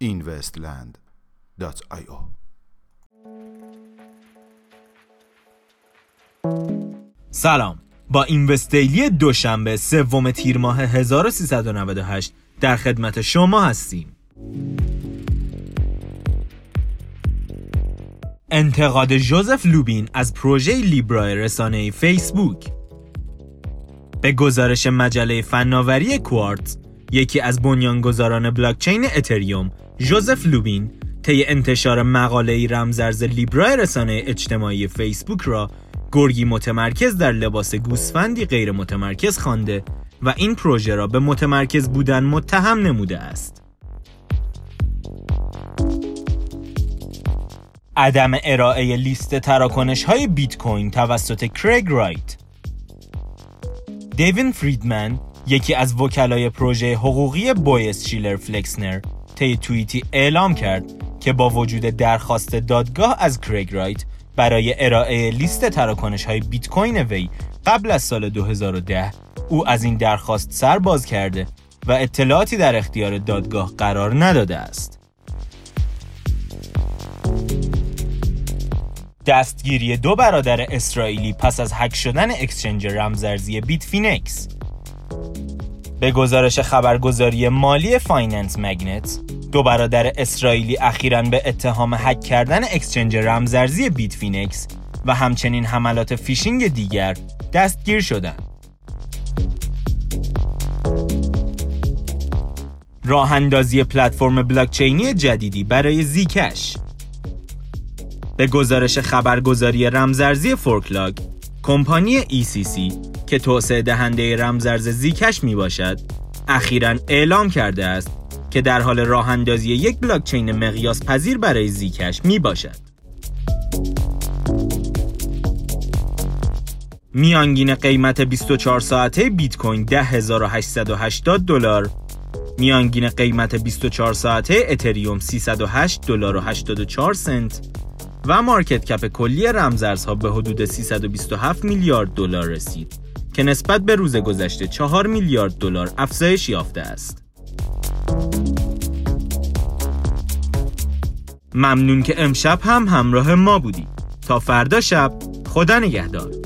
investland.io سلام. با اینوستیلی دوشنبه سوم تیر ماه 1398 در خدمت شما هستیم. انتقاد جوزف لوبین از پروژه لیبرا رسانه فیسبوک به گزارش مجله فناوری کوارتز یکی از بنیانگذاران بلاکچین اتریوم جوزف لوبین طی انتشار مقاله رمزرز لیبرا رسانه اجتماعی فیسبوک را گرگی متمرکز در لباس گوسفندی غیر متمرکز خوانده و این پروژه را به متمرکز بودن متهم نموده است. عدم ارائه لیست تراکنش های بیت کوین توسط کرگ رایت دیوین فریدمن یکی از وکلای پروژه حقوقی بویس شیلر فلکسنر طی توییتی اعلام کرد که با وجود درخواست دادگاه از کرگ رایت برای ارائه لیست تراکنش های بیت کوین وی قبل از سال 2010 او از این درخواست سر باز کرده و اطلاعاتی در اختیار دادگاه قرار نداده است. دستگیری دو برادر اسرائیلی پس از هک شدن exchange رمزارزی بیت فینکس به گزارش خبرگزاری مالی Finance Magnates دو برادر اسرائیلی اخیرا به اتهام هک کردن exchange رمزارزی بیت فینکس و همچنین حملات فیشینگ دیگر دستگیر شدند. راه اندازی پلتفرم بلاکچینی جدیدی برای زیکش به گزارش خبرگزاری رمزارزی ForkLog کمپانی ECC که توسعه دهنده رمزارز زیکش می باشد اخیرا اعلام کرده است که در حال راه اندازی یک بلاکچین مقیاس پذیر برای زیکش می باشد. میانگین قیمت 24 ساعته بیت کوین 10880 دلار میانگین قیمت 24 ساعته اتریوم 308 دلار و 84 سنت و مارکت کپ کلی رمزارزها به حدود 327 میلیارد دلار رسید که نسبت به روز گذشته 4 میلیارد دلار افزایش یافته است. ممنون که امشب هم همراه ما بودی تا فردا شب خدا نگهدار